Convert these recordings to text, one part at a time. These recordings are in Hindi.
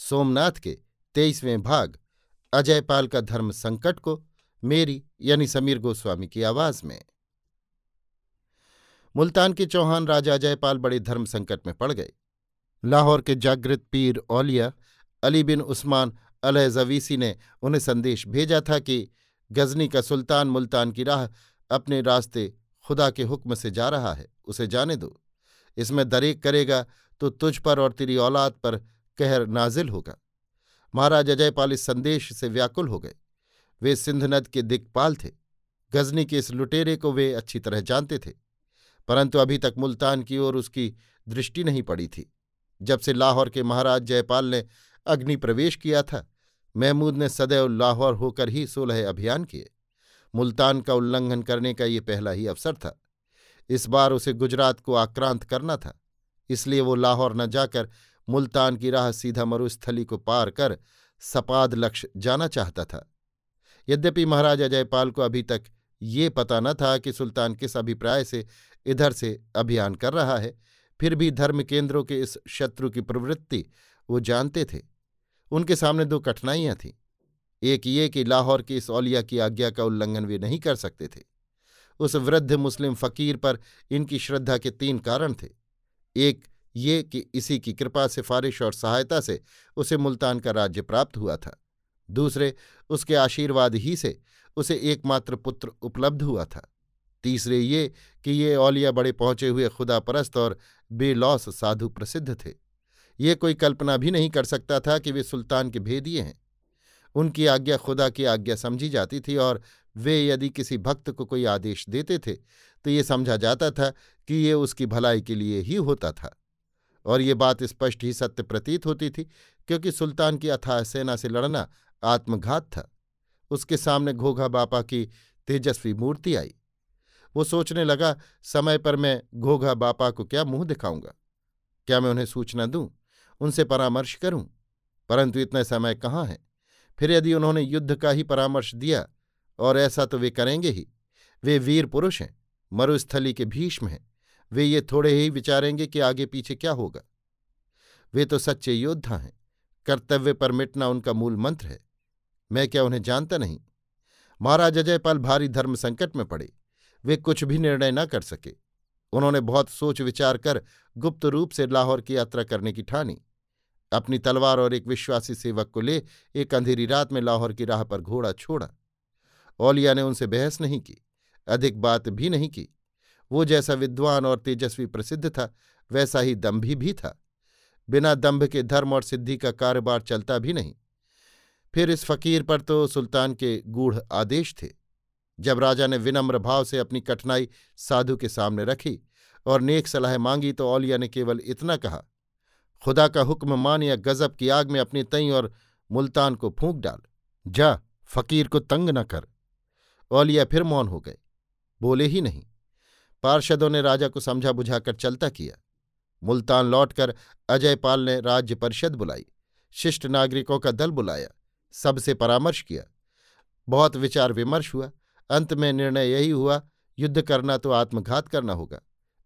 सोमनाथ के तेईसवें भाग, अजयपाल का धर्म संकट को, मेरी यानी समीर गोस्वामी की आवाज़ में। मुल्तान के चौहान राजा अजयपाल बड़े धर्म संकट में पड़ गए। लाहौर के जागृत पीर औलिया, अली बिन उस्मान अलजवीसी ने उन्हें संदेश भेजा था कि गजनी का सुल्तान मुल्तान की राह अपने रास्ते खुदा के हुक्म से जा रहा है, उसे जाने दो। इसमें दरेक करेगा तो तुझ पर और तेरी औलाद पर कहर नाजिल होगा महाराज अजयपाल इस संदेश से व्याकुल हो गए। वे सिंध नद के दिग्पाल थे। गजनी के इस लुटेरे को वे अच्छी तरह जानते थे। परंतु अभी तक मुल्तान की ओर उसकी दृष्टि नहीं पड़ी थी। जब से लाहौर के महाराज जयपाल ने अग्नि प्रवेश किया था, महमूद ने सदैव लाहौर होकर ही सोलह अभियान किए। मुल्तान का उल्लंघन करने का ये पहला ही अवसर था। इस बार उसे गुजरात को आक्रांत करना था, इसलिए वो लाहौर न जाकर मुल्तान की राह सीधा मरुस्थली को पार कर सपाद लक्ष्य जाना चाहता था। यद्यपि महाराजा जयपाल को अभी तक ये पता न था कि सुल्तान किस अभिप्राय से इधर से अभियान कर रहा है, फिर भी धर्म केंद्रों के इस शत्रु की प्रवृत्ति वो जानते थे। उनके सामने दो कठिनाइयाँ थीं। एक ये कि लाहौर की इस औलिया की आज्ञा का उल्लंघन वे नहीं कर सकते थे। उस वृद्ध मुस्लिम फकीर पर इनकी श्रद्धा के तीन कारण थे। एक ये कि इसी की कृपा सिफारिश और सहायता से उसे मुल्तान का राज्य प्राप्त हुआ था। दूसरे, उसके आशीर्वाद ही से उसे एकमात्र पुत्र उपलब्ध हुआ था। तीसरे, ये कि ये औलिया बड़े पहुँचे हुए खुदा परस्त और बेलौस साधु प्रसिद्ध थे। ये कोई कल्पना भी नहीं कर सकता था कि वे सुल्तान के भेदिए हैं। उनकी आज्ञा खुदा की आज्ञा समझी जाती थी और वे यदि किसी भक्त को कोई आदेश देते थे तो ये समझा जाता था कि ये उसकी भलाई के लिए ही होता था। और ये बात स्पष्ट ही सत्य प्रतीत होती थी, क्योंकि सुल्तान की अथाह सेना से लड़ना आत्मघात था। उसके सामने घोघा बापा की तेजस्वी मूर्ति आई। वो सोचने लगा, समय पर मैं घोघा बापा को क्या मुँह दिखाऊँगा? क्या मैं उन्हें सूचना दूँ? उनसे परामर्श करूँ? परंतु इतना समय कहाँ है? फिर यदि उन्होंने युद्ध का ही परामर्श दिया, और ऐसा तो वे करेंगे ही। वे वीर पुरुष हैं, मरुस्थली के भीष्म हैं। वे ये थोड़े ही विचारेंगे कि आगे पीछे क्या होगा। वे तो सच्चे योद्धा हैं। कर्तव्य पर मिटना उनका मूल मंत्र है। मैं क्या उन्हें जानता नहीं? महाराज अजयपाल भारी धर्म संकट में पड़े। वे कुछ भी निर्णय न कर सके। उन्होंने बहुत सोच विचार कर गुप्त रूप से लाहौर की यात्रा करने की ठानी। अपनी तलवार और एक विश्वासी सेवक को ले एक अंधेरी रात में लाहौर की राह पर घोड़ा छोड़ा। ओलिया ने उनसे बहस नहीं की। अधिक बात भी नहीं की। वो जैसा विद्वान और तेजस्वी प्रसिद्ध था, वैसा ही दम्भी भी था। बिना दम्भ के धर्म और सिद्धि का कारोबार चलता भी नहीं। फिर इस फकीर पर तो सुल्तान के गूढ़ आदेश थे। जब राजा ने विनम्र भाव से अपनी कठिनाई साधु के सामने रखी और नेक सलाह मांगी तो औलिया ने केवल इतना कहा, खुदा का हुक्म मान या गजब की आग में अपनी तई और मुल्तान को फूंक डाल। जा, फकीर को तंग न कर। औलिया फिर मौन हो गए। बोले ही नहीं। पार्षदों ने राजा को समझा बुझाकर चलता किया। मुल्तान लौटकर अजयपाल ने राज्य परिषद बुलाई। शिष्ट नागरिकों का दल बुलाया, सबसे परामर्श किया। बहुत विचार विमर्श हुआ। अंत में निर्णय यही हुआ, युद्ध करना तो आत्मघात करना होगा।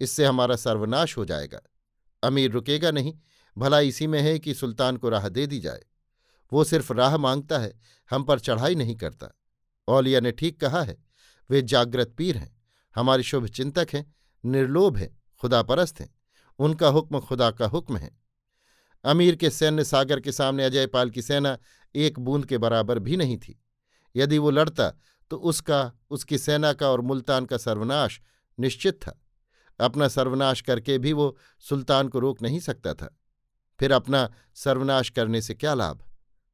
इससे हमारा सर्वनाश हो जाएगा। अमीर रुकेगा नहीं। भला इसी में है कि सुल्तान को राह दे दी जाए। वो सिर्फ़ राह माँगता है, हम पर चढ़ाई नहीं करता। औलिया ने ठीक कहा है, वे जागृत पीर हैं। हमारे शुभ चिंतक हैं, निर्लोभ हैं खुदा परस्त हैं, उनका हुक्म खुदा का हुक्म है। अमीर के सैन्य सागर के सामने अजयपाल की सेना एक बूंद के बराबर भी नहीं थी। यदि वो लड़ता तो उसका, उसकी सेना का और मुल्तान का सर्वनाश निश्चित था। अपना सर्वनाश करके भी वो सुल्तान को रोक नहीं सकता था। फिर अपना सर्वनाश करने से क्या लाभ?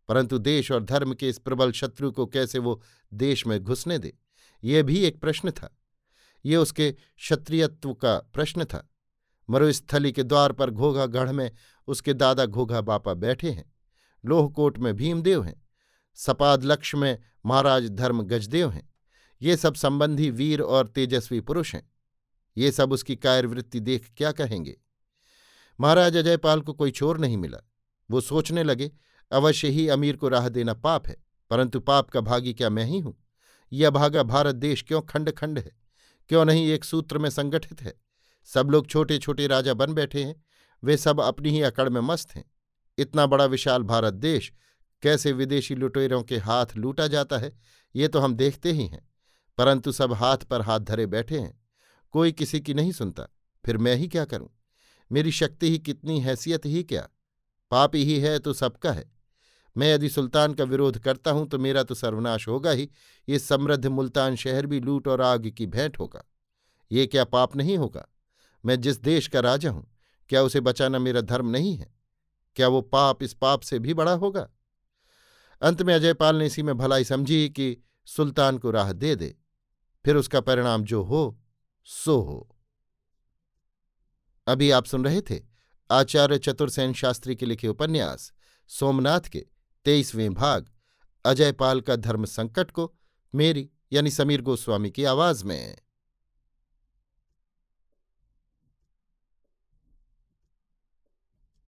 परंतु देश और धर्म के इस प्रबल शत्रु को कैसे वो देश में घुसने दे? ये भी एक प्रश्न था। ये उसके क्षत्रियत्व का प्रश्न था। मरुस्थली के द्वार पर घोघा गढ़ में उसके दादा घोघा बापा बैठे हैं। लोहकोट में भीमदेव हैं। सपाद लक्ष्य में महाराज धर्म गजदेव हैं। ये सब संबंधी वीर और तेजस्वी पुरुष हैं। ये सब उसकी कायरवृत्ति देख क्या कहेंगे? महाराज अजयपाल को कोई चोर नहीं मिला। वो सोचने लगे, अवश्य ही अमीर को राह देना पाप है, परंतु पाप का भागी क्या मैं ही हूँ? यह भागा भारत देश क्यों खंड खंड है? क्यों नहीं एक सूत्र में संगठित है? सब लोग छोटे छोटे राजा बन बैठे हैं। वे सब अपनी ही अकड़ में मस्त हैं। इतना बड़ा विशाल भारत देश कैसे विदेशी लुटेरों के हाथ लूटा जाता है, ये तो हम देखते ही हैं। परंतु सब हाथ पर हाथ धरे बैठे हैं। कोई किसी की नहीं सुनता। फिर मैं ही क्या करूँ? मेरी शक्ति ही कितनी, हैसियत ही क्या? पाप ही है तो सबका है। मैं यदि सुल्तान का विरोध करता हूँ तो मेरा तो सर्वनाश होगा ही। ये समृद्ध मुल्तान शहर भी लूट और आग की भेंट होगा। ये क्या पाप नहीं होगा? मैं जिस देश का राजा हूँ, क्या उसे बचाना मेरा धर्म नहीं है? क्या वो पाप इस पाप से भी बड़ा होगा? अंत में अजयपाल ने इसी में भलाई समझी कि सुल्तान को राह दे दे, फिर उसका परिणाम जो हो, सो हो। अभी आप सुन रहे थे आचार्य चतुर्सेन शास्त्री के लिखे उपन्यास, सोमनाथ के तेईसवें भाग अजयपाल का धर्म संकट को मेरी यानी समीर गोस्वामी की आवाज़ में।